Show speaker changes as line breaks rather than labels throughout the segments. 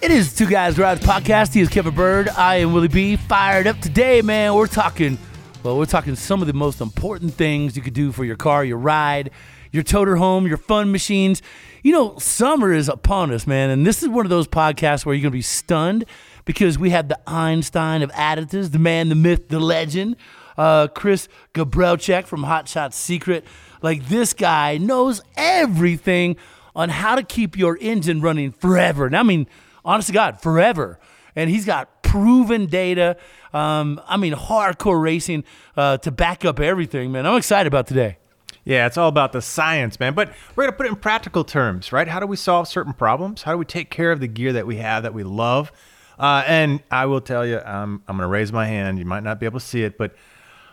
It is Two Guys Garage Podcast. He is Kevin Bird. I am Willie B. Fired up today, man. We're talking, well, we're talking some of the most important things you could do for your car, your ride, your toter home, your fun machines. You know, summer is upon us, man. And this is one of those podcasts where you're going to be stunned because we have the Einstein of additives, the man, the myth, the legend, uh, Chris Gabrelcik from Hot Shot Secret. Like, this guy knows everything on how to keep your engine running forever. And I mean, honest to God, forever. And he's got proven data. Um, I mean, hardcore racing uh, to back up everything, man. I'm excited about today.
Yeah, it's all about the science, man. But we're going to put it in practical terms, right? How do we solve certain problems? How do we take care of the gear that we have that we love? Uh, and I will tell you, I'm, I'm going to raise my hand. You might not be able to see it, but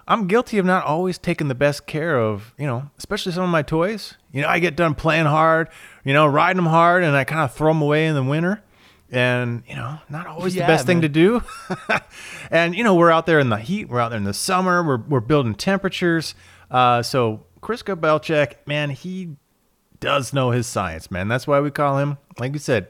I'm guilty of not always taking the best care of, you know, especially some of my toys. You know, I get done playing hard, you know, riding them hard, and I kind of throw them away in the winter and you know not always
Yeah,
the best thing to do and you know we're out there in the heat we're out there in the summer we're, we're building temperatures uh, so chris Gabrelcik, man he does know his science man that's why we call him like you said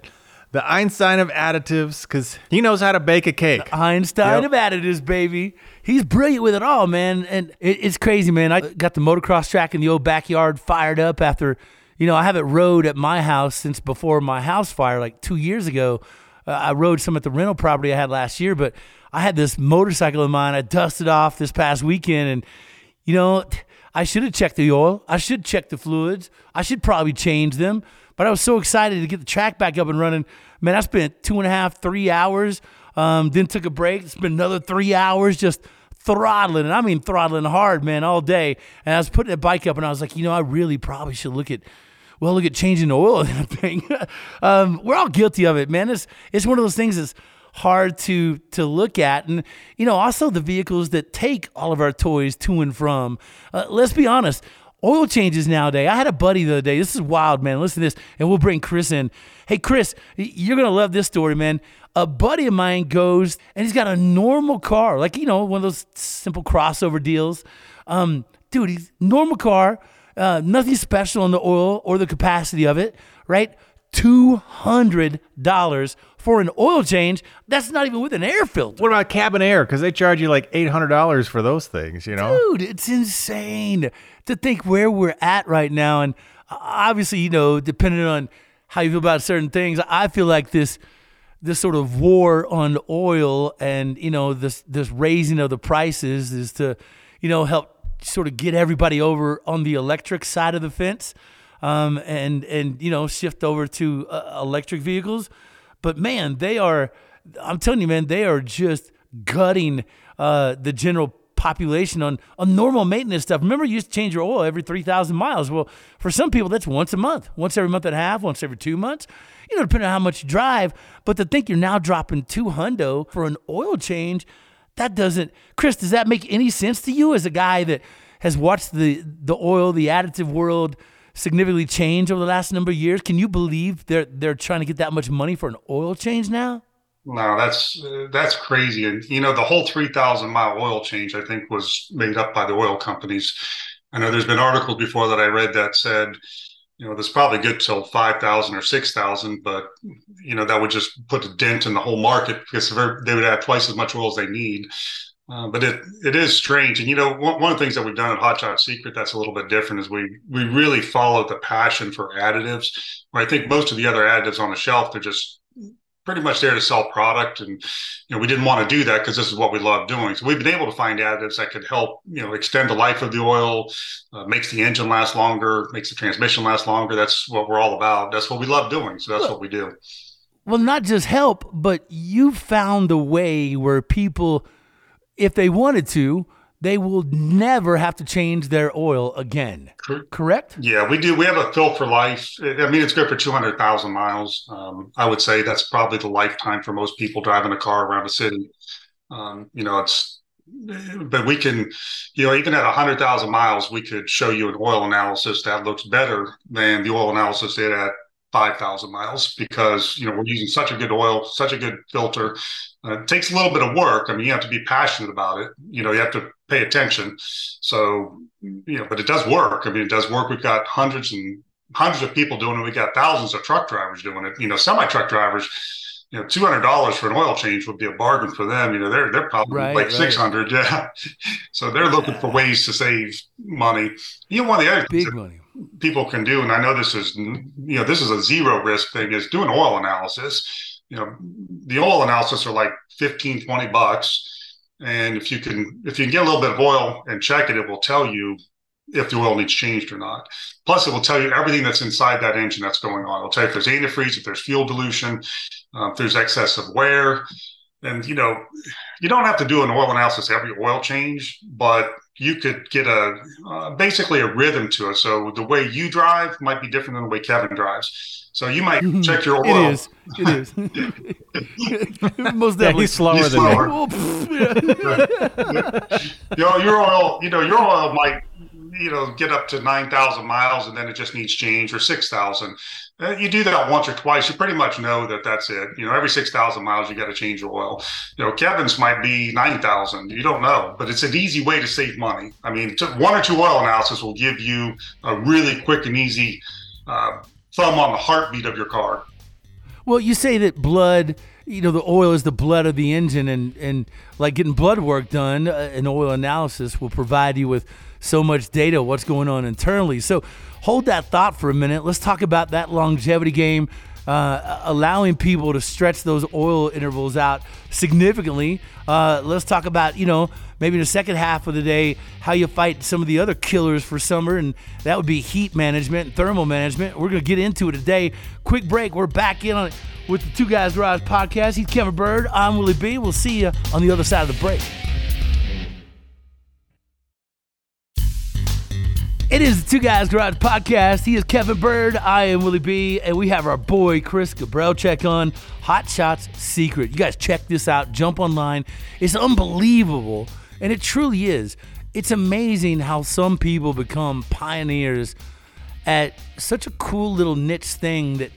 the einstein of additives because he knows how to bake a cake
Einstein
Yep.
of additives, baby. He's brilliant with it all, man. And it, it's crazy, man. I got the motocross track in the old backyard fired up after, you know, I haven't rode at my house since before my house fire, like two years ago. Uh, I rode some at the rental property I had last year, but I had this motorcycle of mine. I dusted off this past weekend, and you know, I should have checked the oil. I should check the fluids. I should probably change them. But I was so excited to get the track back up and running. Man, I spent two and a half, three hours. Um, then took a break. Spent another three hours just throttling, and I mean throttling hard, man, all day. And I was putting the bike up, and I was like, you know, I really probably should look at well, look at changing the oil in that thing. um, we're all guilty of it, man. It's it's one of those things that's hard to to look at, and you know, also the vehicles that take all of our toys to and from. Uh, let's be honest. Oil changes nowadays. I had a buddy the other day. This is wild, man. Listen to this, and we'll bring Chris in. Hey, Chris, you're gonna love this story, man. A buddy of mine goes and he's got a normal car, like you know, one of those simple crossover deals. Um, dude, he's normal car, uh, nothing special on the oil or the capacity of it, right? Two hundred dollars for an oil change. That's not even with an air filter.
what about cabin air because they charge you like $800 for those things you know
Dude, it's insane to think where we're at right now. And obviously, you know, depending on how you feel about certain things, I feel like this this sort of war on oil and you know this this raising of the prices is to you know help sort of get everybody over on the electric side of the fence um, and and you know shift over to uh, electric vehicles but man they are i'm telling you man they are just gutting uh, the general population on, normal maintenance stuff. Remember, you used to change your oil every 3,000 miles. Well, for some people, that's once a month, once every month and a half, once every two months, you know, depending on how much you drive. But to think you're now dropping two hundo for an oil change, that doesn't, Chris, does that make any sense to you as a guy that has watched the, the oil, the additive world significantly change over the last number of years? Can you believe they're, they're trying to get that much money for an oil change now?
No, that's that's crazy. And you know, the whole 3,000 mile oil change, I think, was made up by the oil companies. I know there's been articles before that I read that said, you know, this probably good till 5,000 or 6,000, but you know, that would just put a dent in the whole market because they're- would have twice as much oil as they need. Uh, but it it is strange, and you know one, one of the things that we've done at Hot Shot Secret that's a little bit different is we we really follow the passion for additives. Where I think most of the other additives on the shelf they're just pretty much there to sell product, and you know we didn't want to do that because this is what we love doing. So we've been able to find additives that could help you know extend the life of the oil, uh, makes the engine last longer, makes the transmission last longer. That's what we're all about. That's what we love doing. So that's what we do.
Well, not just help, but you found a way where people if they wanted to, they will never have to change their oil again. Correct?
Yeah, we do. We have a fill for life. I mean, it's good for 200,000 miles. Um, I would say that's probably the lifetime for most people driving a car around a city. Um, you know, it's, but we can, you know, even at 100,000 miles, we could show you an oil analysis that looks better than the oil analysis did at 5,000 miles because, you know, we're using such a good oil, such a good filter. Uh, it takes a little bit of work. I mean, you have to be passionate about it. You know, you have to pay attention. So, you know, but it does work. I mean, it does work. We've got hundreds and hundreds of people doing it. We've got thousands of truck drivers doing it. You know, semi truck drivers, you know, two hundred dollars for an oil change would be a bargain for them. You know, they're they're probably right, like right. six hundred. Yeah, so they're looking for ways to save money. You know, one of the other
big money
people can do, and I know this is you know this is a zero risk thing, is do an oil analysis. You know, the oil analysis are like 15, 20 bucks. And if you can if you can get a little bit of oil and check it, it will tell you if the oil needs changed or not. Plus, it will tell you everything that's inside that engine that's going on. It'll tell you if there's antifreeze, if there's fuel dilution, uh, if there's excess of wear. And you know, you don't have to do an oil analysis every oil change, but you could get a uh, basically a rhythm to it. So the way you drive might be different than the way Kevin drives. So you might check your oil.
It is. It is. Most definitely
yeah, he's slower he's than slower.
me. you know, your oil. You know, your oil might you know get up to nine thousand miles, and then it just needs change, or six thousand. Uh, you do that once or twice, you pretty much know that that's it. You know, every 6,000 miles, you got to change your oil. You know, Kevin's might be 9,000. You don't know, but it's an easy way to save money. I mean, one or two oil analysis will give you a really quick and easy uh, thumb on the heartbeat of your car.
Well, you say that blood, you know, the oil is the blood of the engine, and, and like getting blood work done, uh, an oil analysis will provide you with so much data, what's going on internally. So, hold that thought for a minute. Let's talk about that longevity game, uh, allowing people to stretch those oil intervals out significantly. Uh, let's talk about, you know, maybe in the second half of the day, how you fight some of the other killers for summer, and that would be heat management and thermal management. We're going to get into it today. Quick break. We're back in on it with the Two Guys Garage podcast. He's Kevin Bird. I'm Willie B. We'll see you on the other side of the break. It is the Two Guys Garage podcast. He is Kevin Bird. I am Willie B. And we have our boy Chris check on Hot Shots Secret. You guys check this out. Jump online. It's unbelievable. And it truly is. It's amazing how some people become pioneers at such a cool little niche thing that,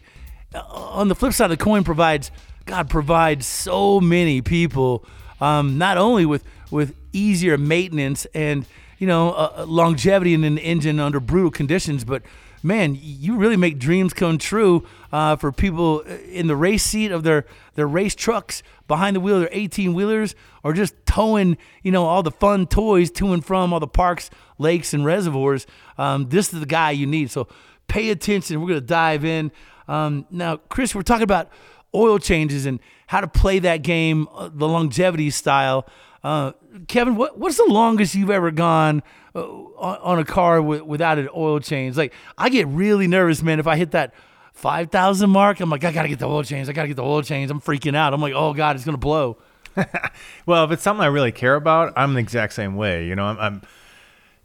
uh, on the flip side of the coin, provides God provides so many people, um, not only with with easier maintenance and you know, uh, uh, longevity in an engine under brutal conditions. But man, you really make dreams come true uh, for people in the race seat of their their race trucks behind the wheel, their 18 wheelers, or just towing, you know, all the fun toys to and from all the parks, lakes, and reservoirs. Um, this is the guy you need. So pay attention. We're gonna dive in um, now, Chris. We're talking about oil changes and how to play that game, uh, the longevity style. Uh, Kevin, what, what's the longest you've ever gone uh, on, on, a car with, without an oil change? Like, I get really nervous, man. If I hit that 5,000 mark, I'm like, I got to get the oil change. I got to get the oil change. I'm freaking out. I'm like, oh, God, it's going to blow.
well, if it's something I really care about, I'm the exact same way. You know, I'm, I'm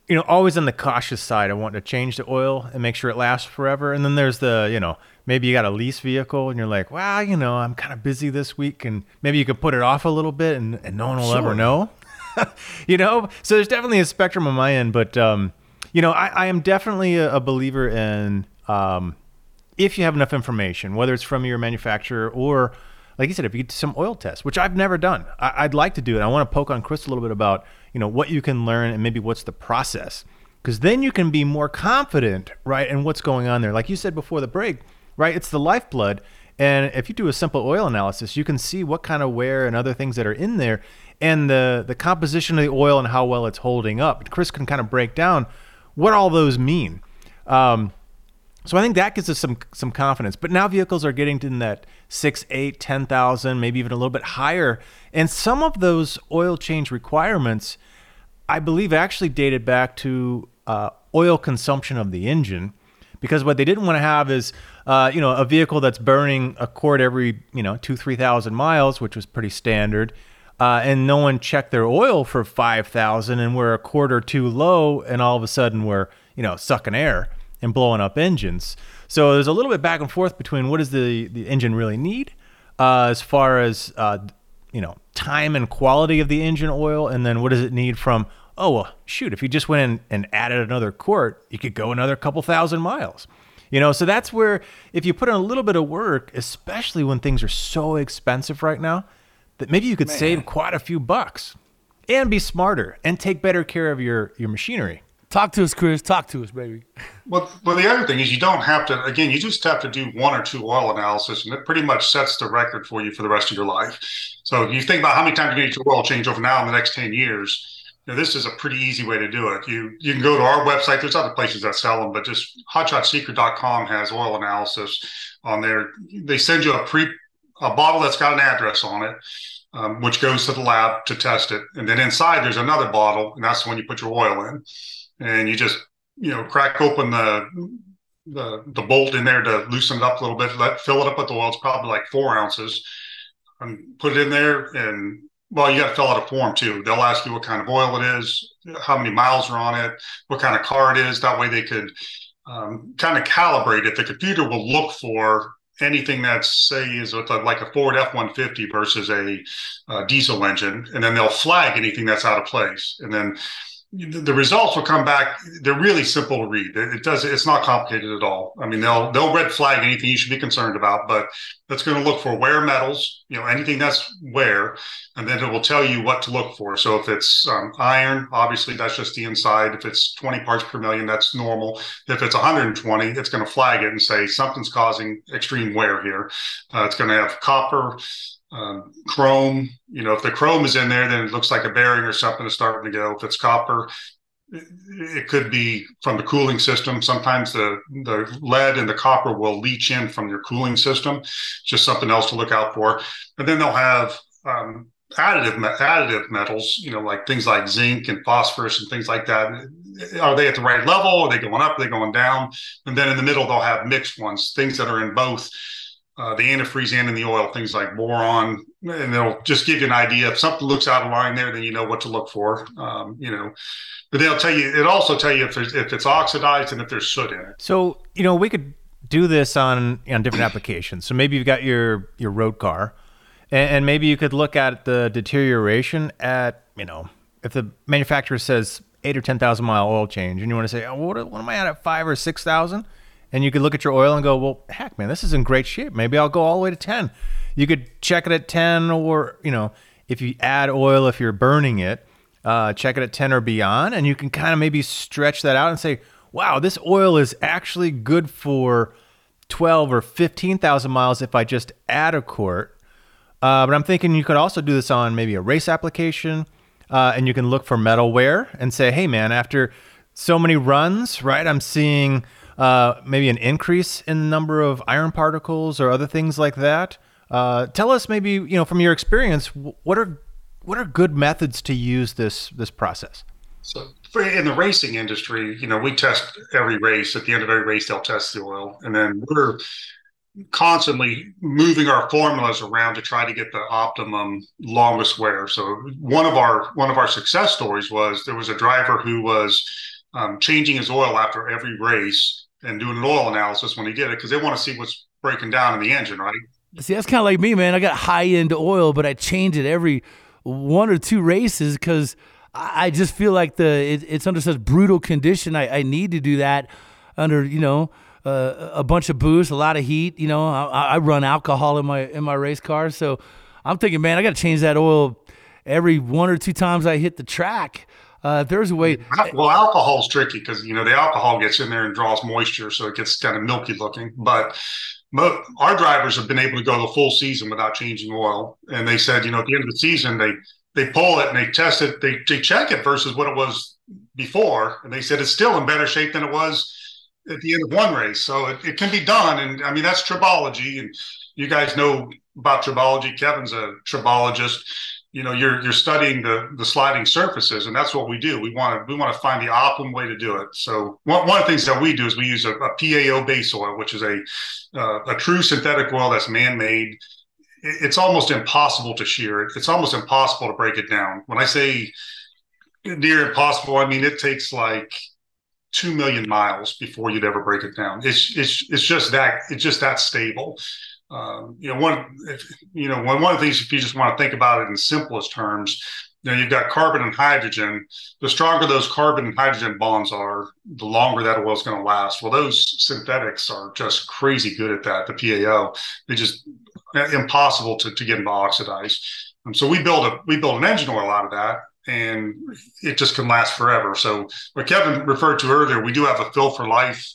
you know, always on the cautious side. I want to change the oil and make sure it lasts forever. And then there's the, you know, maybe you got a lease vehicle and you're like, well, you know, I'm kind of busy this week and maybe you could put it off a little bit and, and no one will sure. ever know. you know, so there's definitely a spectrum on my end, but, um, you know, I, I am definitely a, a believer in um, if you have enough information, whether it's from your manufacturer or, like you said, if you get some oil tests, which I've never done, I, would like to do it. I want to poke on Chris a little bit about, you know, what you can learn and maybe what's the process. Because then you can be more confident, right, in what's going on there. Like you said before the break, right? It's the lifeblood. And if you do a simple oil analysis, you can see what kind of wear and other things that are in there. and the the composition of the oil and how well it's holding up. Chris can kind of break down what all those mean. Um, so I think that gives us some some confidence. But now vehicles are getting to that six, eight, ten thousand, maybe even a little bit higher, and some of those oil change requirements, I believe, actually dated back to uh, oil consumption of the engine, because what they didn't want to have is, uh, you know, a vehicle that's burning a quart every, you know, two, three thousand miles, which was pretty standard. Uh, and no one checked their oil for 5,000 and we're a quarter too low and all of a sudden we're, you know, sucking air and blowing up engines. So there's a little bit back and forth between what does the, the engine really need uh, as far as, uh, you know, time and quality of the engine oil, and then what does it need from, oh, well, shoot, if you just went in and added another quart, you could go another couple thousand miles. You know, so that's where if you put in a little bit of work, especially when things are so expensive right now, that maybe you could Man. save quite a few bucks and be smarter and take better care of your, your machinery.
Talk to us, Chris. Talk to us, baby.
Well, well, the other thing is you don't have to. Again, you just have to do one or two oil analysis, and it pretty much sets the record for you for the rest of your life. So you think about how many times you get your oil change over now in the next ten years, you know, this is a pretty easy way to do it. You you can go to our website. There's other places that sell them, but just hotshotsecret.com has oil analysis on there. They send you a pre a bottle that's got an address on it. Um, which goes to the lab to test it. And then inside there's another bottle, and that's the one you put your oil in and you just you know crack open the the the bolt in there to loosen it up a little bit. Let fill it up with oil. It's probably like four ounces, and put it in there. And well, you got to fill out a form too. They'll ask you what kind of oil it is, how many miles are on it, what kind of car it is. That way they could um, kind of calibrate it. The computer will look for anything that say is with a, like a Ford F-150 versus a, a diesel engine, and then they'll flag anything that's out of place, and then the results will come back. They're really simple to read. It does. It's not complicated at all. I mean, they'll they'll red flag anything you should be concerned about, but that's going to look for wear metals. You know, anything that's wear, and then it will tell you what to look for. So if it's um, iron, obviously that's just the inside. If it's 20 parts per million, that's normal. If it's 120, it's going to flag it and say something's causing extreme wear here. Uh, it's going to have copper um, chrome. You know, if the chrome is in there, then it looks like a bearing or something is starting to go. If it's copper, it could be from the cooling system. Sometimes the the lead and the copper will leach in from your cooling system. Just something else to look out for. And then they'll have um, additive additive metals. You know, like things like zinc and phosphorus and things like that. Are they at the right level? Are they going up? Are they going down? And then in the middle, they'll have mixed ones, things that are in both uh, the antifreeze and in the oil, things like boron, and they'll just give you an idea. If something looks out of line there, then you know what to look for. Um, you know, but they'll tell you. It also tell you if there's if it's oxidized and if there's soot in it.
So you know we could do this on on different applications. So maybe you've got your your road car, and, and maybe you could look at the deterioration at you know if the manufacturer says eight or ten thousand mile oil change, and you want to say, oh, what, what am I at at five or six thousand? And you could look at your oil and go, well, heck, man, this is in great shape. Maybe I'll go all the way to 10. You could check it at 10, or, you know, if you add oil, if you're burning it, uh, check it at 10 or beyond. And you can kind of maybe stretch that out and say, wow, this oil is actually good for 12 or 15,000 miles if I just add a quart. Uh, but I'm thinking you could also do this on maybe a race application. Uh, and you can look for metal wear and say, hey, man, after so many runs, right, I'm seeing uh, maybe an increase in the number of iron particles or other things like that. Uh, tell us maybe you know from your experience what are what are good methods to use this this process.
So in the racing industry, you know, we test every race. At the end of every race, they'll test the oil, and then we're constantly moving our formulas around to try to get the optimum longest wear. So one of our one of our success stories was there was a driver who was um, changing his oil after every race and doing an oil analysis when he did it because they want to see what's breaking down in the engine, right?
See, that's kind of like me, man. I got high end oil, but I change it every one or two races because I just feel like the it, it's under such brutal condition. I, I need to do that under you know uh, a bunch of boost, a lot of heat. You know, I, I run alcohol in my in my race car, so I'm thinking, man, I got to change that oil every one or two times I hit the track. Uh, there's a way,
well, alcohol's tricky because you know the alcohol gets in there and draws moisture, so it gets kind of milky looking. But our drivers have been able to go the full season without changing oil, and they said, you know, at the end of the season, they they pull it and they test it, they, they check it versus what it was before, and they said it's still in better shape than it was at the end of one race. So it, it can be done. And I mean, that's tribology. And you guys know about tribology. Kevin's a tribologist. You know, you're you're studying the the sliding surfaces, and that's what we do. We want to we want to find the optimum way to do it. So one, one of the things that we do is we use a, a PAO base oil, which is a uh, a true synthetic oil that's man made. It's almost impossible to shear it. It's almost impossible to break it down. When I say near impossible, I mean it takes like two million miles before you'd ever break it down. It's it's it's just that it's just that stable. Um, you know, one if, you know one one of the things if you just want to think about it in simplest terms, you know, you've got carbon and hydrogen. The stronger those carbon and hydrogen bonds are, the longer that oil is going to last. Well, those synthetics are just crazy good at that. The PAO, they just impossible to, to get them to oxidize. And so we build a we build an engine oil out of that, and it just can last forever. So what Kevin referred to earlier, we do have a fill for life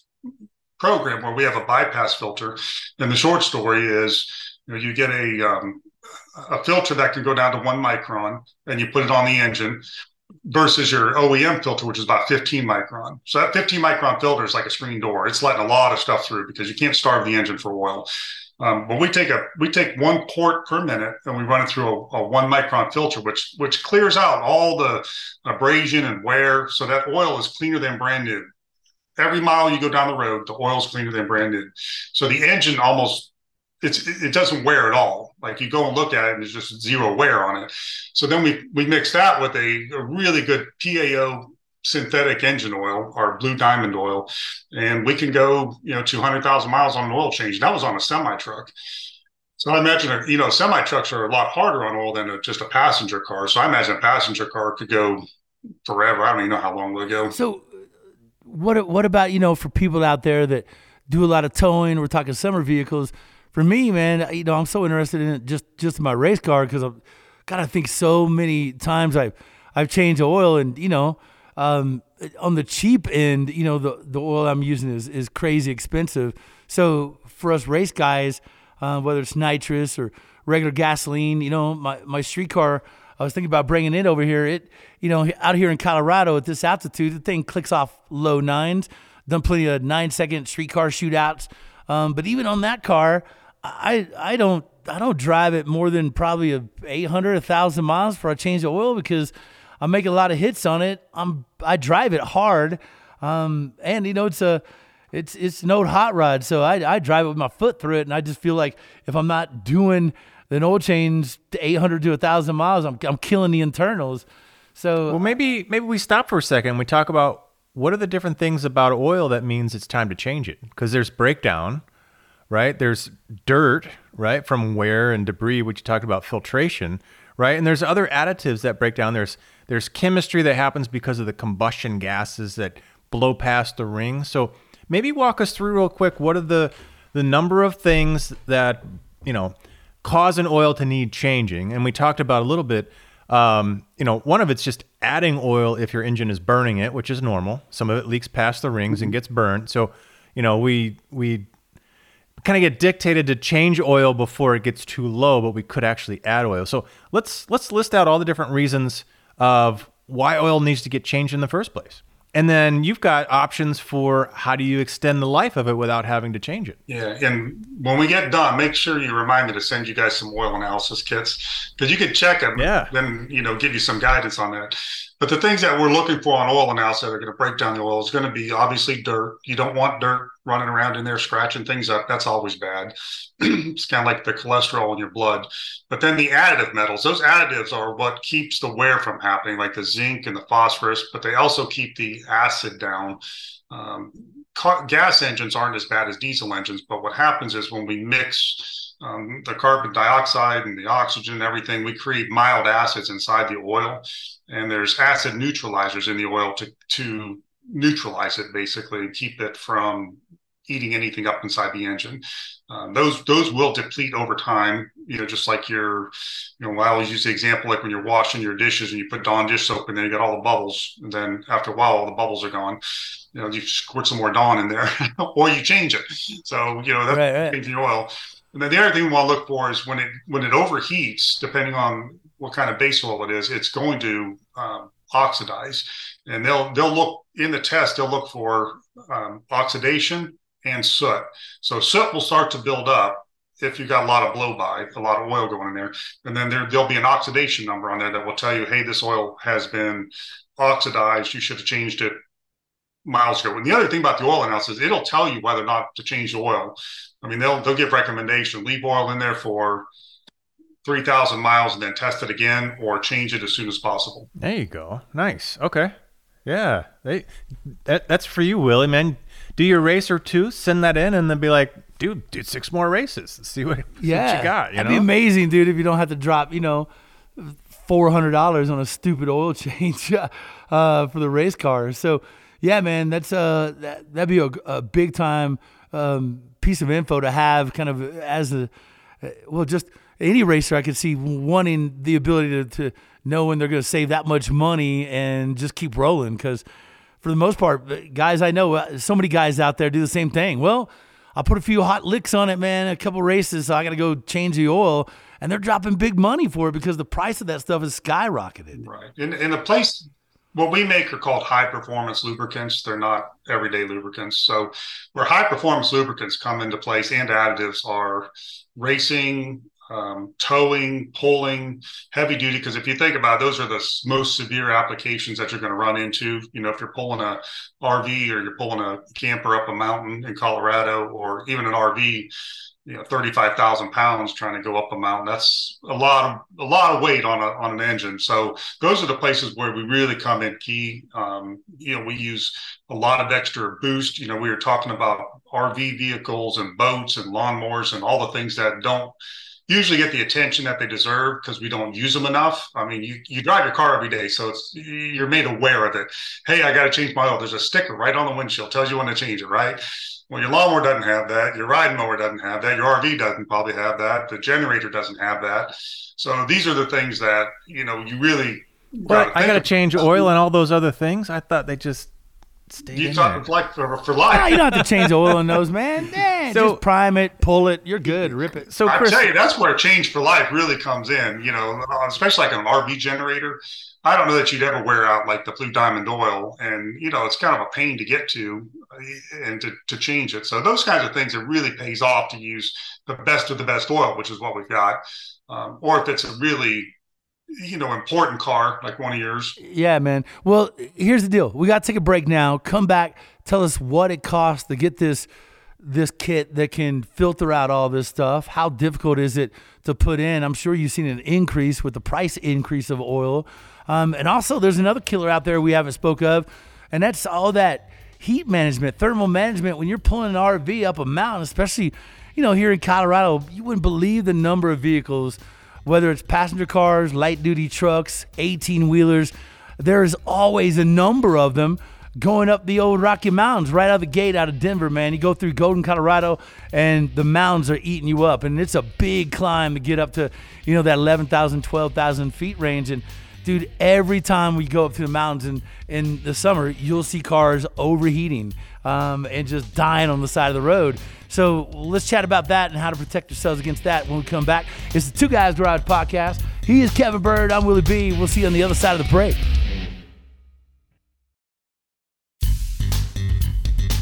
program where we have a bypass filter. And the short story is, you know, you get a um, a filter that can go down to one micron, and you put it on the engine versus your OEM filter, which is about 15 micron. So that 15 micron filter is like a screen door. It's letting a lot of stuff through because you can't starve the engine for oil. Um, but we take a we take one port per minute and we run it through a, a, one micron filter, which which clears out all the abrasion and wear, so that oil is cleaner than brand new. Every mile you go down the road, the oil's cleaner than brand new. So the engine almost it's it doesn't wear at all. Like you go and look at it, and there's just zero wear on it. So then we we mix that with a, a really good PAO synthetic engine oil or blue diamond oil, and we can go you know 200,000 miles on an oil change. That was on a semi truck. So I imagine you know semi trucks are a lot harder on oil than a, just a passenger car. So I imagine a passenger car could go forever. I don't even know how long they'll go.
So what what about you know for people out there that do a lot of towing? We're talking summer vehicles. For me, man, you know I'm so interested in just just my race car because I've got to think so many times I've I've changed oil and you know um, on the cheap end, you know, the, the oil I'm using is, is crazy expensive. So for us race guys, uh, whether it's nitrous or regular gasoline, you know, my, my street car, I was thinking about bringing it over here. It, you know, out here in Colorado at this altitude, the thing clicks off low nines. Done plenty of nine second streetcar shootouts. Um, but even on that car, I I don't I don't drive it more than probably a 800, 1,000 miles before I change the oil because – I make a lot of hits on it. I'm I drive it hard, um, and you know it's a it's it's an old hot rod, so I I drive it with my foot through it, and I just feel like if I'm not doing the oil change to 800 to 1,000 miles, I'm I'm killing the internals. So
well, maybe maybe we stop for a second. and We talk about what are the different things about oil that means it's time to change it because there's breakdown, right? There's dirt, right, from wear and debris, which you talked about filtration, right? And there's other additives that break down. There's there's chemistry that happens because of the combustion gases that blow past the ring. So maybe walk us through real quick what are the the number of things that you know cause an oil to need changing, and we talked about a little bit. Um, you know, one of it's just adding oil if your engine is burning it, which is normal. Some of it leaks past the rings and gets burned. So, you know, we we kind of get dictated to change oil before it gets too low, but we could actually add oil. So let's let's list out all the different reasons of why oil needs to get changed in the first place. And then you've got options for how do you extend the life of it without having to change it.
Yeah, and when we get done, make sure you remind me to send you guys some oil analysis kits because you can check them.
Yeah.
Then you know give you some guidance on that. But the things that we're looking for on oil analysis that are going to break down the oil is going to be obviously dirt. You don't want dirt running around in there scratching things up. That's always bad. it's kind of like the cholesterol in your blood. But then the additive metals, those additives are what keeps the wear from happening, like the zinc and the phosphorus, but they also keep the acid down. Um, gas engines aren't as bad as diesel engines, but what happens is when we mix um, the carbon dioxide and the oxygen and everything, we create mild acids inside the oil. And there's acid neutralizers in the oil to, to neutralize it basically and keep it from eating anything up inside the engine. Um, those those will deplete over time. You know, just like your, you know, I always use the example like when you're washing your dishes and you put Dawn dish soap and then you got all the bubbles, and then after a while all the bubbles are gone. You know, you squirt some more Dawn in there, or you change it. So you know that's right, right. the oil. And then the other thing we want to look for is when it when it overheats, depending on what kind of base oil it is, it's going to um, oxidize, and they'll they'll look in the test. They'll look for um, oxidation and soot. So soot will start to build up if you've got a lot of blow by, a lot of oil going in there, and then there there'll be an oxidation number on there that will tell you, hey, this oil has been oxidized. You should have changed it miles ago. And the other thing about the oil analysis, it'll tell you whether or not to change the oil. I mean, they'll they'll give recommendation, leave oil in there for three thousand miles and then test it again, or change it as soon as possible.
There you go. Nice. Okay. Yeah. They that that's for you, Willie. Man, do your race or two, send that in, and then be like, dude, do six more races. See what, see
yeah.
what you got. You
That'd
know?
be amazing, dude. If you don't have to drop, you know, four hundred dollars on a stupid oil change uh, for the race car. So yeah, man, that's uh that that'd be a, a big time um, piece of info to have, kind of as a well, just any racer I could see wanting the ability to, to know when they're going to save that much money and just keep rolling because for the most part, guys I know, uh, so many guys out there do the same thing. Well, I'll put a few hot licks on it, man, a couple races, so I got to go change the oil. And they're dropping big money for it because the price of that stuff is skyrocketed.
Right. In, in the place, what we make are called high performance lubricants. They're not everyday lubricants. So, where high performance lubricants come into place and additives are racing, um, towing, pulling, heavy duty. Because if you think about it, those are the most severe applications that you're going to run into. You know, if you're pulling a RV or you're pulling a camper up a mountain in Colorado, or even an RV, you know, thirty-five thousand pounds trying to go up a mountain. That's a lot of a lot of weight on a on an engine. So those are the places where we really come in key. Um, you know, we use a lot of extra boost. You know, we were talking about RV vehicles and boats and lawnmowers and all the things that don't usually get the attention that they deserve because we don't use them enough. I mean, you, you drive your car every day, so it's you're made aware of it. Hey, I got to change my oil. There's a sticker right on the windshield tells you when to change it, right? Well, your lawnmower doesn't have that. Your riding mower doesn't have that. Your RV doesn't probably have that. The generator doesn't have that. So these are the things that you know you really.
Well, I got to change oil and all those other things. I thought they just stayed
You
in
talk
there.
like for, for life.
Ah, you don't have to change the oil in those, man. Man,
So-
just prime it, pull it. You're good. Rip it.
So
I
Chris,
tell you, that's where change for life really comes in. You know, especially like an RV generator. I don't know that you'd ever wear out like the Blue Diamond oil, and you know, it's kind of a pain to get to and to, to change it. So those kinds of things, it really pays off to use the best of the best oil, which is what we've got. Um, or if it's a really, you know, important car like one of yours,
Yeah, man. Well, here's the deal. We got to take a break now. Come back. Tell us what it costs to get this this kit that can filter out all this stuff. How difficult is it to put in? I'm sure you've seen an increase with the price increase of oil. Um, and also, there's another killer out there we haven't spoke of, and that's all that heat management, thermal management. When you're pulling an RV up a mountain, especially you know here in Colorado, you wouldn't believe the number of vehicles whether it's passenger cars, light duty trucks, 18 wheelers, there's always a number of them going up the old Rocky Mountains right out of the gate out of Denver, man. You go through Golden, Colorado, and the mountains are eating you up. And it's a big climb to get up to, you know, that 11,000, 12,000 feet range. And dude, every time we go up to the mountains in, in the summer, you'll see cars overheating um, and just dying on the side of the road. So let's chat about that and how to protect yourselves against that when we come back. It's the Two Guys Garage podcast. He is Kevin Bird. I'm Willie B. We'll see you on the other side of the break.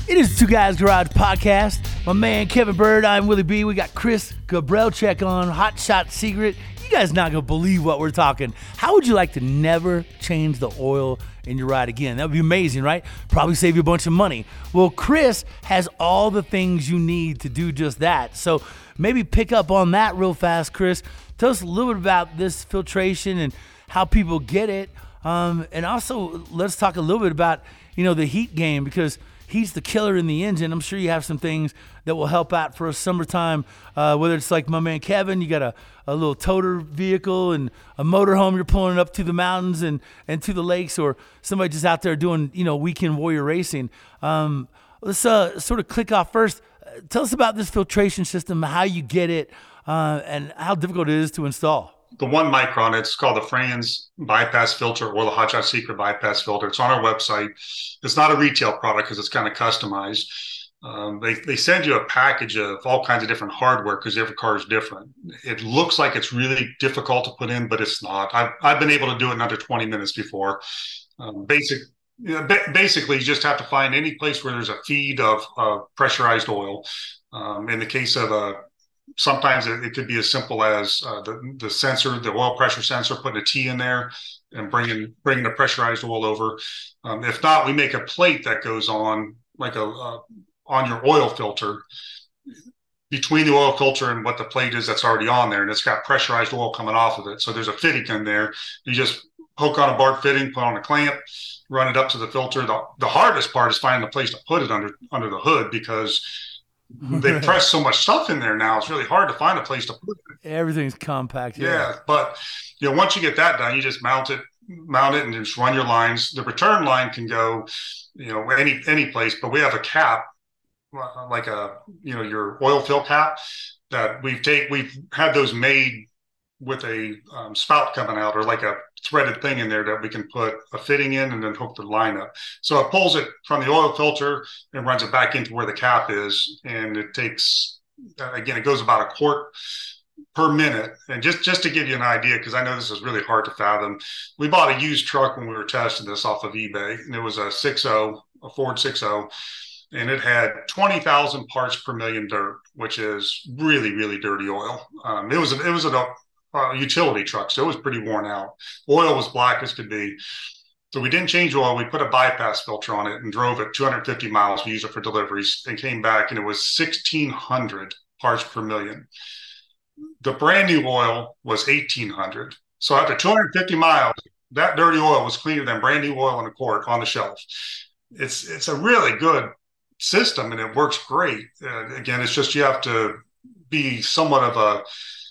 It is Two Guys Garage podcast. My man Kevin Bird, I'm Willie B. We got Chris Gabrelcik on Hot Shot Secret. You guys not gonna believe what we're talking. How would you like to never change the oil in you ride again? That would be amazing, right? Probably save you a bunch of money. Well, Chris has all the things you need to do just that. So maybe pick up on that real fast, Chris. Tell us a little bit about this filtration and how people get it. Um, and also, let's talk a little bit about you know the heat game because he's the killer in the engine. I'm sure you have some things that will help out for a summertime. Uh, whether it's like my man Kevin, you got a, a little toter vehicle and a motorhome you're pulling up to the mountains and, and to the lakes, or somebody just out there doing you know weekend warrior racing. Um, let's uh, sort of click off first. Tell us about this filtration system, how you get it, uh, and how difficult it is to install.
The one micron, it's called the Frantz bypass filter or the Hot Shot Secret bypass filter. It's on our website. It's not a retail product because it's kind of customized. um, they, they send you a package of all kinds of different hardware because every car is different. It looks like it's really difficult to put in, but it's not. I've, I've been able to do it in under 20 minutes before. Um, basic, you know, basically, you just have to find any place where there's a feed of uh, pressurized oil. Um, in the case of a sometimes it, it, could be as simple as uh, the, the sensor, the oil pressure sensor, putting a T in there and bringing bringing the pressurized oil over. Um, if not, we make a plate that goes on like a uh, on your oil filter between the oil filter and what the plate is that's already on there, and it's got pressurized oil coming off of it. So there's a fitting in there. You just hook on a bar fitting, put on a clamp, run it up to the filter. The, the hardest part is finding a place to put it under under the hood because they press so much stuff in there now. It's really hard to find a place to put it.
Everything's compact.
Yeah. yeah, but you know, once you get that done, you just mount it, mount it, and just run your lines. The return line can go, you know, any any place, but we have a cap, like a you know your oil fill cap that we've take we've had those made with a um, spout coming out or like a threaded thing in there that we can put a fitting in and then hook the line up. So it pulls it from the oil filter and runs it back into where the cap is. And it takes, again, it goes about a quart per minute. And just, just to give you an idea, because I know this is really hard to fathom, we bought a used truck when we were testing this off of eBay. And it was a 6.0, a Ford 6.0 and it had 20,000 parts per million dirt, which is really, really dirty oil. Um, it was it was a, uh, utility truck, so it was pretty worn out. Oil was black as could be. So we didn't change oil. We put a bypass filter on it and drove it 250 miles. We used it for deliveries and came back, and it was 1,600 parts per million. The brand new oil was 1,800. So after 250 miles, that dirty oil was cleaner than brand new oil in a quart on the shelf. It's it's a really good system and it works great. Uh, again, it's just you have to be somewhat of a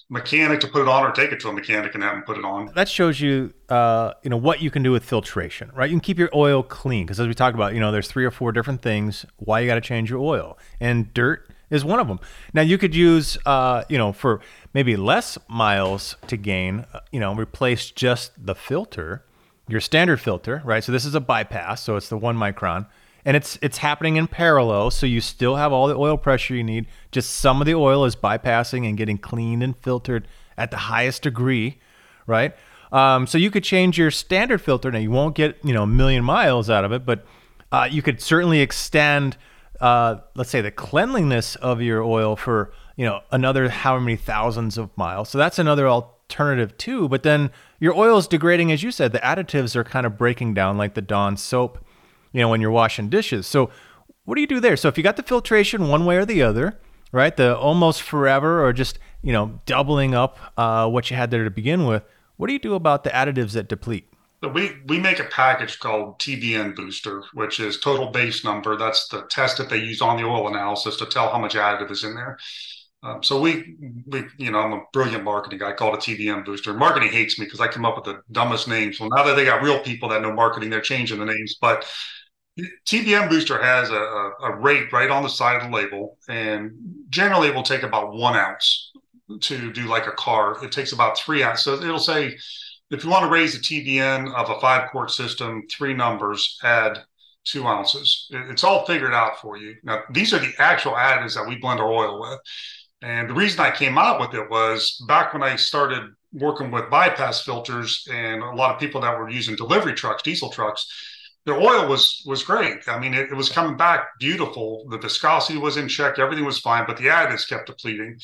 mechanic to put it on or take it to a mechanic and have them put it on.
That shows you, uh, you know, what you can do with filtration, right? You can keep your oil clean because as we talked about, you know, there's three or four different things why you got to change your oil, and dirt is one of them. Now you could use, uh, you know, for maybe less miles to gain, uh, you know, replace just the filter, your standard filter, right? So this is a bypass, so it's the one micron and it's it's happening in parallel so you still have all the oil pressure you need. Just some of the oil is bypassing and getting cleaned and filtered at the highest degree right? Um, so you could change your standard filter. Now you won't get you know a million miles out of it but uh, you could certainly extend uh, let's say the cleanliness of your oil for you know another however many thousands of miles. So that's another alternative too but then your oil is degrading as you said. The additives are kind of breaking down like the dawn soap you know, when you're washing dishes. So what do you do there? So if you got the filtration one way or the other, right, the almost forever or just, you know, doubling up uh, what you had there to begin with, what do you do about the additives that deplete?
So we, we make a package called TBN Booster, which is total base number. That's the test that they use on the oil analysis to tell how much additive is in there. Um, so we, we, you know, I'm a brilliant marketing guy called a TBN booster. Marketing hates me because I come up with the dumbest names. Well, now that they got real people that know marketing, they're changing the names. But TBN booster has a, a, rate right on the side of the label, and generally it will take about one ounce to do like a car. It takes about three ounces. So it'll say if you want to raise the TBN of a five quart system, three numbers, add two ounces. It's all figured out for you. Now, these are the actual additives that we blend our oil with. And the reason I came out with it was back when I started working with bypass filters and a lot of people that were using delivery trucks, diesel trucks the oil was was great. I mean, it, it, was coming back beautiful. The viscosity was in check. Everything was fine, but the additives kept depleting.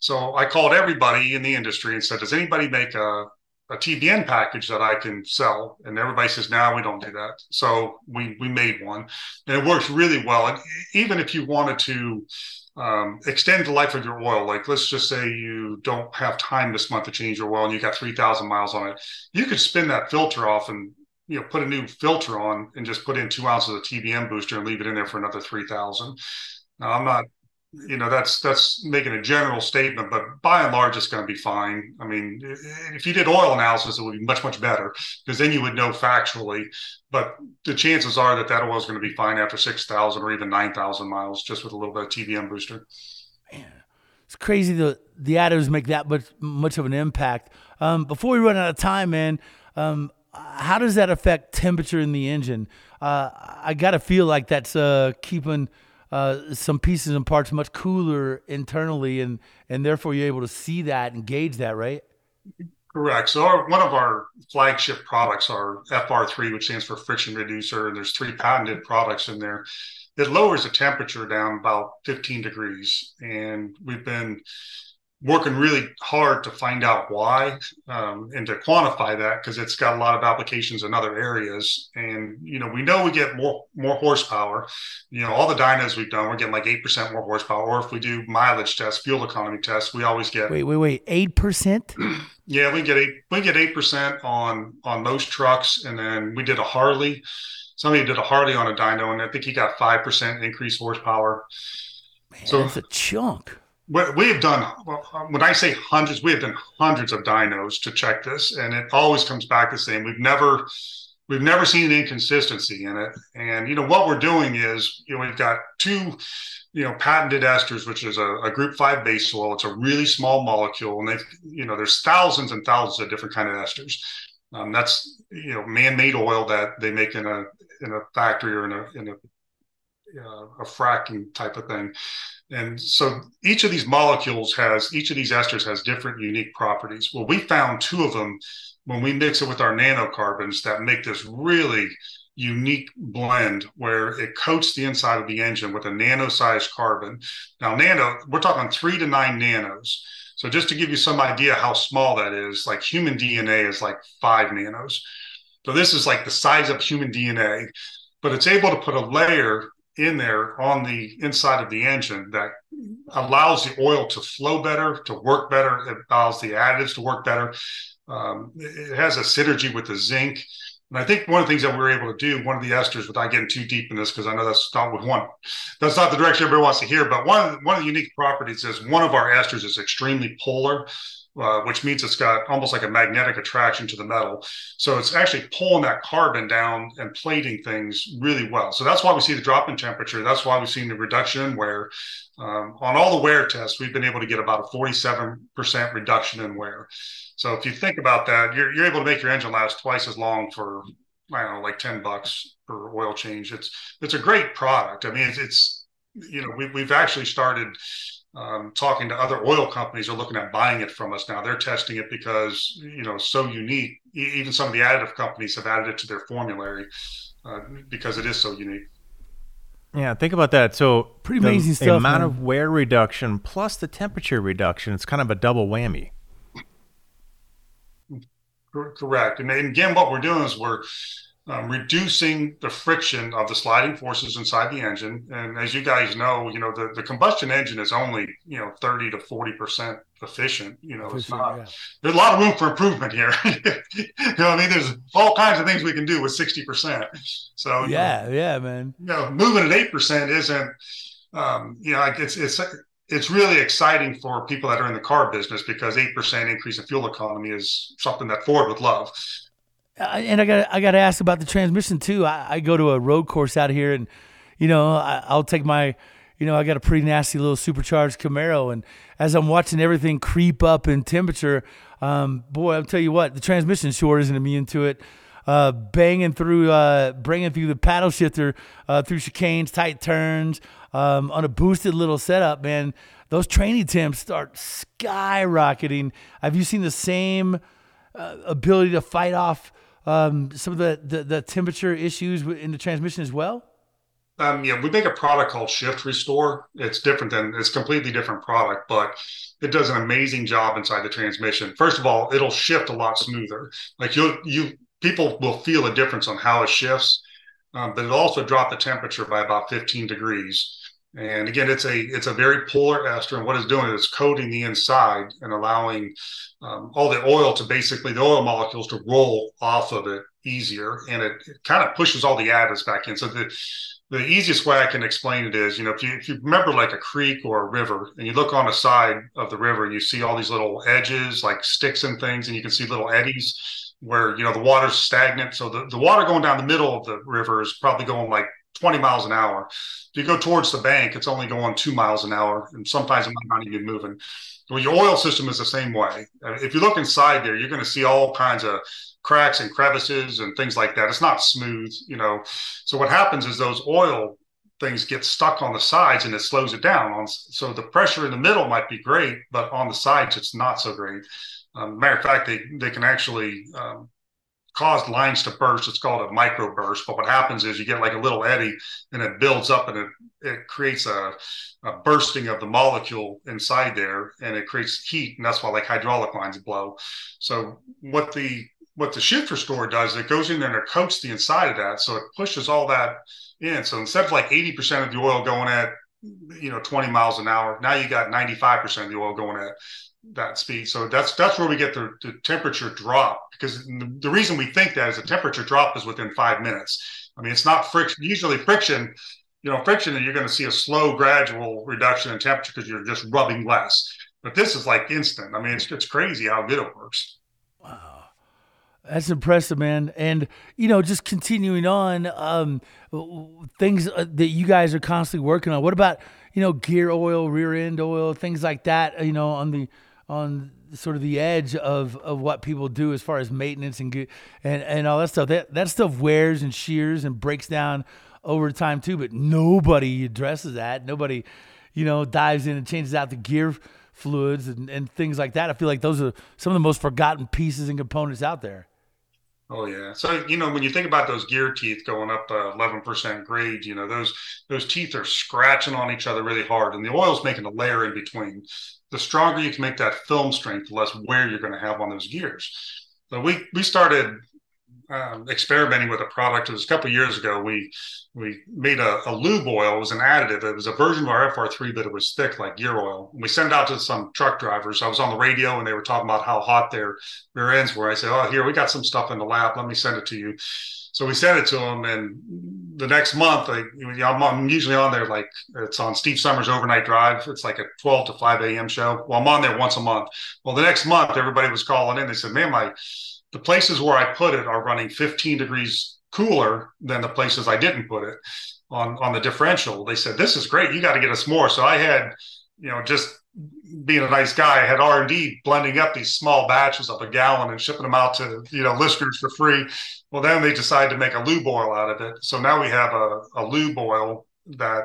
So I called everybody in the industry and said, "Does anybody make a a TBN package that I can sell?" And everybody says, "No, we don't do that." So we we made one, and it works really well. And even if you wanted to um, extend the life of your oil. Like, let's just say you don't have time this month to change your oil and you got 3,000 miles on it. You could spin that filter off and you know put a new filter on and just put in two ounces of TBN booster and leave it in there for another three thousand. Now I'm not, you know, that's that's making a general statement, but by and large it's going to be fine. I mean, if you did oil analysis, it would be much much better because then you would know factually. But the chances are that that oil is going to be fine after six thousand or even nine thousand miles just with a little bit of TBN booster.
Man, it's crazy the the additives make that much much of an impact. Um, before we run out of time, man. Um, how does that affect temperature in the engine? Uh, I got to feel like that's uh, keeping uh, some pieces and parts much cooler internally, and and therefore you're able to see that and gauge that, right?
Correct. So our, one of our flagship products are FR3, which stands for friction reducer, and there's three patented products in there. It lowers the temperature down about 15 degrees, and we've been working really hard to find out why um, and to quantify that because it's got a lot of applications in other areas. And you know we know we get more more horsepower. You know all the dynos we've done we're getting like 8% more horsepower. Or if we do mileage tests fuel economy tests we always get
wait wait wait 8%
yeah we get 8 we get 8% on on most trucks. And then we did a harley. Somebody did a harley on a dyno and i think he got 5% increased horsepower.
Man, so that's a chunk
we have done when i say hundreds we have done hundreds of dynos to check this and it always comes back the same. We've never we've never seen an inconsistency in it. And you know what we're doing is you know we've got two you know patented esters which is a, a group five base oil it's a really small molecule and they've you know there's thousands and thousands of different kind of esters. Um, that's you know man-made oil that they make in a in a factory or in a in a uh, a fracking type of thing and so each of these molecules has, each of these esters has different unique properties. Well, we found two of them when we mix it with our nanocarbons that make this really unique blend where it coats the inside of the engine with a nano sized carbon. Now, nano, we're talking three to nine nanos. So just to give you some idea how small that is, like human DNA is like five nanos. So this is like the size of human DNA, but it's able to put a layer in there on the inside of the engine that allows the oil to flow better, to work better. It allows the additives to work better. Um, it has a synergy with the zinc. And I think one of the things that we are able to do, one of the esters, without getting too deep in this, because I know that's not what one, that's not the direction everybody wants to hear. But one one of the unique properties is one of our esters is extremely polar. Uh, which means it's got almost like a magnetic attraction to the metal. So it's actually pulling that carbon down and plating things really well. So that's why we see the drop in temperature. That's why we've seen the reduction in wear. Um, on all the wear tests, we've been able to get about a 47% reduction in wear. So if you think about that, you're, you're able to make your engine last twice as long for, I don't know, like 10 bucks per oil change. It's, it's a great product. I mean, it's, it's you know, we, we've actually started um, talking to other oil companies are looking at buying it from us now. They're testing it because you know so unique. even some of the additive companies have added it to their formulary uh, because it is so unique.
Yeah, think about that. So
pretty amazing the, stuff. The
amount
man.
of wear reduction plus the temperature reduction. It's kind of a double whammy.
Correct. And again, what we're doing is we're um, reducing the friction of the sliding forces inside the engine. And as you guys know, you know the, the combustion engine is only you know thirty to forty percent efficient. You know, it's not. Yeah. There's a lot of room for improvement here. you know, I mean, there's all kinds of things we can do with sixty percent. So
yeah, know, yeah, man.
You know, moving at eight percent isn't. Um, you know, it's it's it's really exciting for people that are in the car business because eight percent increase in fuel economy is something that Ford would love
and I got I got to ask about the transmission too. I, I, go to a road course out here, and you know I, will take my, you know I got a pretty nasty little supercharged Camaro, and as I'm watching everything creep up in temperature, um, boy, I'll tell you what, the transmission sure isn't immune to it. Uh, banging through, uh, bringing through the paddle shifter uh, through chicanes, tight turns um, on a boosted little setup, man. Those training temps start skyrocketing. Have you seen the same uh, ability to fight off? Um, some of the, the, the temperature issues in the transmission as well?
Um, yeah, we make a product called Shift Restore. It's different than it's completely different product, but it does an amazing job inside the transmission. First of all, it'll shift a lot smoother. Like you, you people will feel a difference on how it shifts, um, but it also drop the temperature by about 15 degrees. And again, it's a it's a very polar ester, and what it's doing is coating the inside and allowing um, all the oil to basically the oil molecules to roll off of it easier, and it, it kind of pushes all the additives back in. So the the easiest way I can explain it is, you know, if you if you remember like a creek or a river, and you look on the side of the river, and you see all these little edges like sticks and things, and you can see little eddies where you know the water's stagnant. So the, the water going down the middle of the river is probably going like 20 miles an hour. If you go towards the bank, it's only going two miles an hour, and sometimes it might not even be moving. Well, your oil system is the same way. If you look inside there, you're going to see all kinds of cracks and crevices and things like that. It's not smooth, you know. So what happens is those oil things get stuck on the sides and it slows it down. So the pressure in the middle might be great, but on the sides it's not so great. Um, matter of fact, they they can actually um, cause lines to burst. It's called a microburst. But what happens is you get like a little eddy and it builds up and it, it creates a, a bursting of the molecule inside there and it creates heat. And that's why like hydraulic lines blow. So what the what the Shift Restore does, it goes in there and it coats the inside of that. So it pushes all that in. So instead of like 80% of the oil going at, you know, 20 miles an hour, now you got 95% of the oil going at that speed. So that's that's where we get the, the temperature drop because the, reason we think that is the temperature drop is within five minutes. I mean, it's not friction. Usually, friction, you know, friction, you're going to see a slow, gradual reduction in temperature because you're just rubbing less. But this is like instant. I mean, it's it's crazy how good it works.
Wow, that's impressive, man. And you know, just continuing on, um, things uh, that you guys are constantly working on. What about you know gear oil, rear end oil, things like that? You know, on the on sort of the edge of, of what people do as far as maintenance and and, and all that stuff. That that stuff wears and shears and breaks down over time too, but nobody addresses that. Nobody, you know, dives in and changes out the gear fluids and, and things like that. I feel like those are some of the most forgotten pieces and components out there.
Oh yeah. So you know when you think about those gear teeth going up uh, eleven uh, percent grade, you know those those teeth are scratching on each other really hard, and the oil's making a layer in between the stronger you can make that film strength, the less wear you're going to have on those gears. So we we started um, experimenting with a product. It was a couple years ago. We we made a, a, lube oil. It was an additive. It was a version of our FR3, but it was thick like gear oil. We sent it out to some truck drivers. I was on the radio and they were talking about how hot their rear ends were. I said, "Oh, here we got some stuff in the lab. Let me send it to you." So we sent it to them, and the next month, like, I'm usually on there like it's on Steve Sommers Overnight Drive. It's like a 12 to 5 a.m. show. Well, I'm on there once a month. Well, the next month, everybody was calling in. They said, "Man, my the places where I put it are running 15 degrees cooler than the places I didn't put it on on the differential." They said, "This is great. You got to get us more." So I had, you know, just being a nice guy, had R and D blending up these small batches of a gallon and shipping them out to you know listeners for free. Well, then they decided to make a lube oil out of it. So now we have a, a lube oil that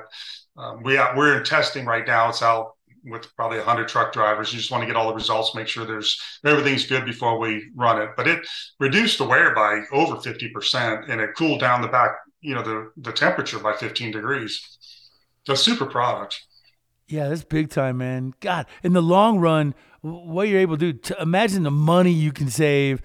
um, we we're in testing right now. It's out with probably 100 truck drivers. You just want to get all the results, make sure there's everything's good before we run it. But it reduced the wear by over 50%, and it cooled down the back, you know, the the temperature by 15 degrees. The super product.
Yeah, that's big time, man. God, in the long run, what you're able to do, to imagine the money you can save,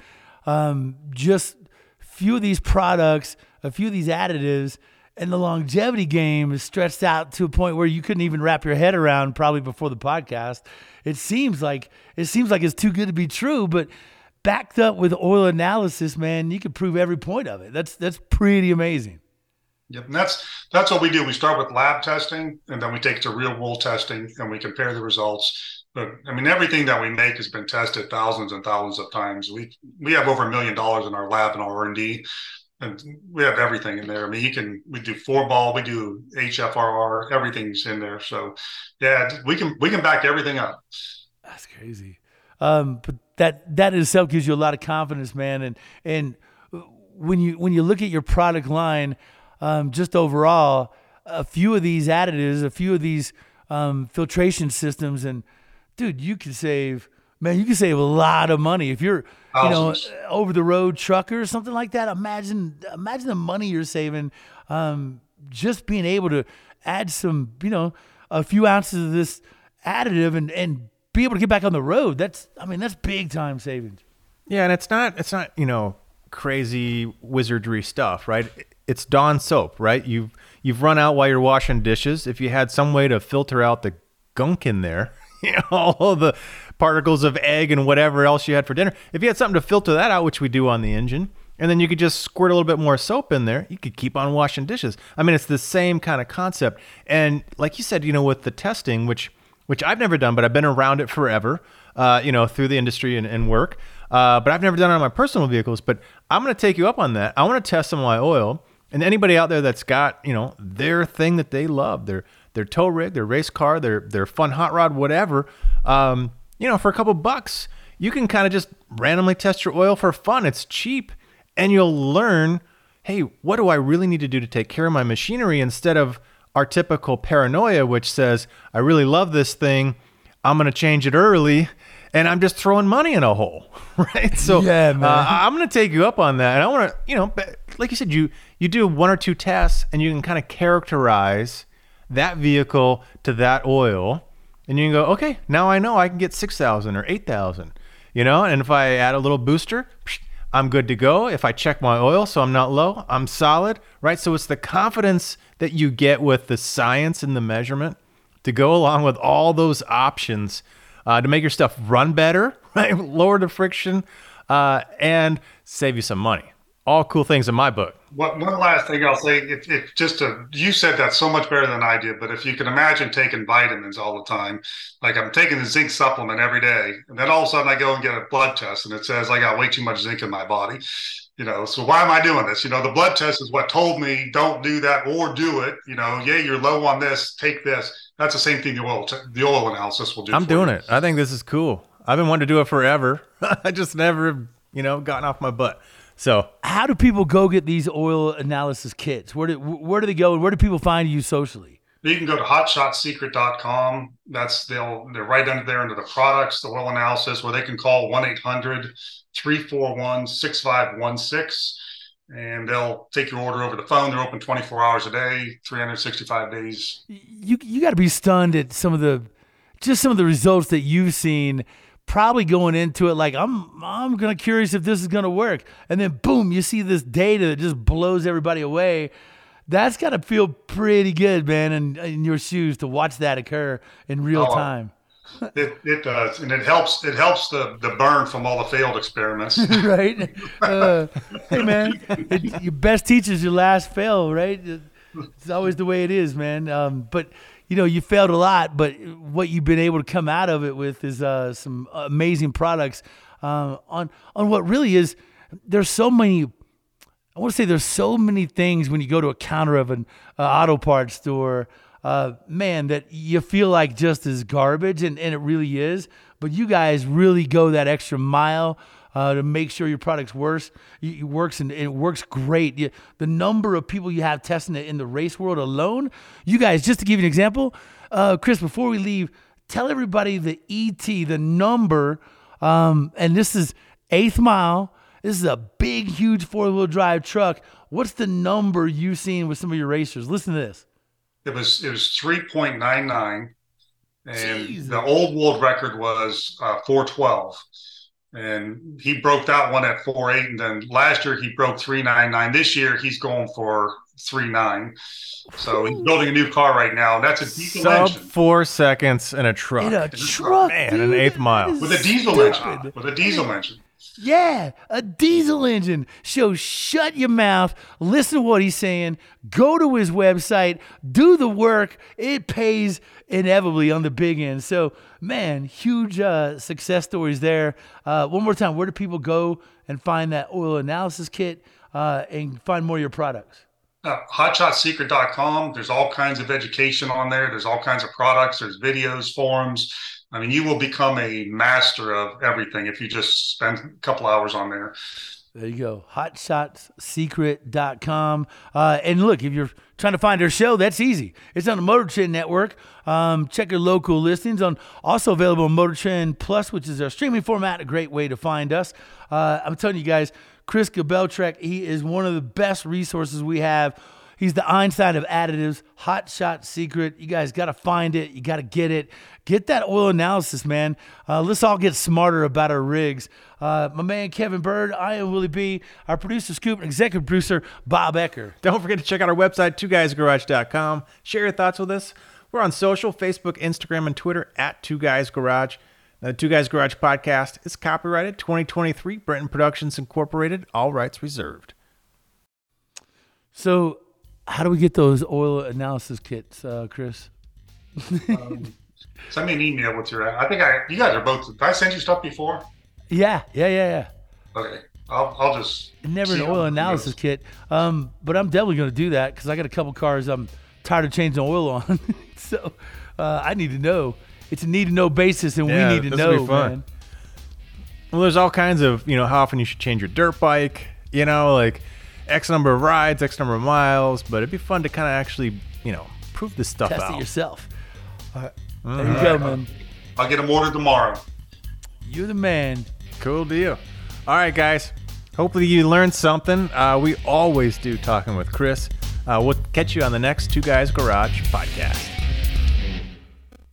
um, just a few of these products, a few of these additives, and the longevity game is stretched out to a point where you couldn't even wrap your head around probably before the podcast. It seems like it seems like it's too good to be true, but backed up with oil analysis, man, you can prove every point of it. That's that's pretty amazing.
Yep, and that's that's what we do. We start with lab testing, and then we take it to real world testing, and we compare the results. But I mean, everything that we make has been tested thousands and thousands of times. We we have over a million dollars in our lab and R and D, and we have everything in there. I mean, you can we do four ball, we do HFRR, everything's in there. So yeah, we can we can back everything up.
That's crazy. Um, but that that in itself gives you a lot of confidence, man. And and when you when you look at your product line um, just overall, a few of these additives, a few of these um, filtration systems, and dude, you can save, man, you can save a lot of money if you're, you know, over the road trucker or something like that. Imagine, imagine the money you're saving, um, just being able to add some, you know, a few ounces of this additive and and be able to get back on the road. That's, I mean, that's big time savings.
Yeah, and it's not, it's not, you know, crazy wizardry stuff, right? It's Dawn soap, right? You've you've run out while you're washing dishes. If you had some way to filter out the gunk in there, you know, all the particles of egg and whatever else you had for dinner. If you had something to filter that out, which we do on the engine, and then you could just squirt a little bit more soap in there, you could keep on washing dishes. I mean, it's the same kind of concept. And like you said, you know, with the testing, which which I've never done, but I've been around it forever, uh, you know, through the industry and, and work. Uh, but I've never done it on my personal vehicles. But I'm going to take you up on that. I want to test some of my oil and anybody out there that's got, you know, their thing that they love, their their tow rig, their race car, their their fun hot rod, whatever, um, you know, for a couple bucks, you can kind of just randomly test your oil for fun. It's cheap, and you'll learn, hey, what do I really need to do to take care of my machinery instead of our typical paranoia, which says, I really love this thing. I'm going to change it early. And I'm just throwing money in a hole, right? So
Yeah, man.
Uh, I'm going to take you up on that. And I want to, you know, like you said, you you do one or two tests and you can kind of characterize that vehicle to that oil, and you can go, okay, now I know I can get six thousand or eight thousand, you know. And if I add a little booster, I'm good to go. If I check my oil so I'm not low, I'm solid, right? So it's the confidence that you get with the science and the measurement to go along with all those options uh, to make your stuff run better, right? Lower the friction uh, and save you some money. All cool things in my book.
What, one last thing I'll say, if, if just to, you said that so much better than I did, but if you can imagine taking vitamins all the time, like I'm taking the zinc supplement every day, and then all of a sudden I go and get a blood test and it says I got way too much zinc in my body. You know, so why am I doing this? You know, the blood test is what told me don't do that or do it. You know, yeah, you're low on this, take this. That's the same thing the oil the oil analysis will do.
I'm doing
you.
it. I think this is cool. I've been wanting to do it forever. I just never, you know, gotten off my butt. So
How do people go get these oil analysis kits? Where do where do they go and where do people find you socially?
You can go to hotshotsecret.com. That's they'll they're right under there under the products, the oil analysis, where they can call 1-800-341-6516 and they'll take your order over the phone. They're open 24 hours a day, 365 days.
You you got to be stunned at some of the just some of the results that you've seen. Probably going into it like I'm I'm gonna curious if this is gonna work, and then boom, you see this data that just blows everybody away. That's got to feel pretty good, man, in, in your shoes to watch that occur in real
Oh,
time.
It, it does, and it helps. It helps the the burn from all the failed experiments.
right? Uh, hey, man, it, your best teacher's your last fail, right? It's always the way it is, man. Um, but you know, you failed a lot, but what you've been able to come out of it with is uh, some amazing products uh, on on what really is. There's so many. I want to say there's so many things when you go to a counter of an uh, auto parts store, uh, man, that you feel like just is garbage, and, and it really is. But you guys really go that extra mile uh, to make sure your product's works, it works, and it works great. You, the number of people you have testing it in the race world alone, you guys, just to give you an example, uh, Chris, before we leave, tell everybody the ET, the number, um, and this is eighth mile. This is a big, huge four wheel drive truck. What's the number you've seen with some of your racers? Listen to this.
It was it was three point nine nine, and the old world record was uh, four twelve, and he broke that one at four eight, and then last year he broke three nine nine. This year he's going for three nine, so he's building a new car right now. That's a diesel
sub
engine
four seconds in a truck.
In a
It's a
truck,
man, an eighth mile.
With a diesel
stupid.
engine. With a diesel engine.
Yeah, a diesel engine. So shut your mouth, listen to what he's saying, go to his website, do the work. It pays inevitably on the big end. So, man, huge uh, success stories there. Uh, one more time, where do people go and find that oil analysis kit uh, and find more of your products?
Uh, hotshotsecret.com. There's all kinds of education on there. There's all kinds of products. There's videos, forums. I mean, you will become a master of everything if you just spend a couple hours on there.
There you go. HotShotsSecret.com. Uh, and look, if you're trying to find our show, that's easy. It's on the Motor Trend Network. Um, check your local listings. On also available on Motor Trend Plus, which is our streaming format. A great way to find us. Uh, I'm telling you guys, Chris Gabrelcik, he is one of the best resources we have. He's the Einstein of additives, Hot Shot Secret. You guys got to find it. You got to get it. Get that oil analysis, man. Uh, let's all get smarter about our rigs. Uh, my man Kevin Byrd, I am Willie B. Our producer, Scoop, and executive producer, Bob Ecker.
Don't forget to check out our website, twoguysgarage.com. Share your thoughts with us. We're on social, Facebook, Instagram, and Twitter at Two Guys Garage. Now, the Two Guys Garage podcast is copyrighted 2023, Brenton Productions Incorporated, all rights reserved.
So, how do we get those oil analysis kits, uh, Chris?
Send me an email with your. I think I. You guys are both. Did I send you stuff before?
Yeah, yeah, yeah, yeah.
Okay, I'll. I'll just.
Never an oil analysis
goes.
kit. Um, but I'm definitely going to do that because I got a couple cars I'm tired of changing oil on. so uh, I need to know. It's a need to know basis, and
Yeah,
we need to
this be
know,
fun.
man.
Well, there's all kinds of, you know, how often you should change your dirt bike, you know, like X number of rides, X number of miles, but it'd be fun to kind of actually, you know, prove this stuff
Test
out.
it yourself. All right. There you go, man.
I'll get them ordered tomorrow.
You're the man.
Cool deal. All right, guys. Hopefully you learned something. Uh, we always do talking with Chris. Uh, we'll catch you on the next Two Guys Garage podcast.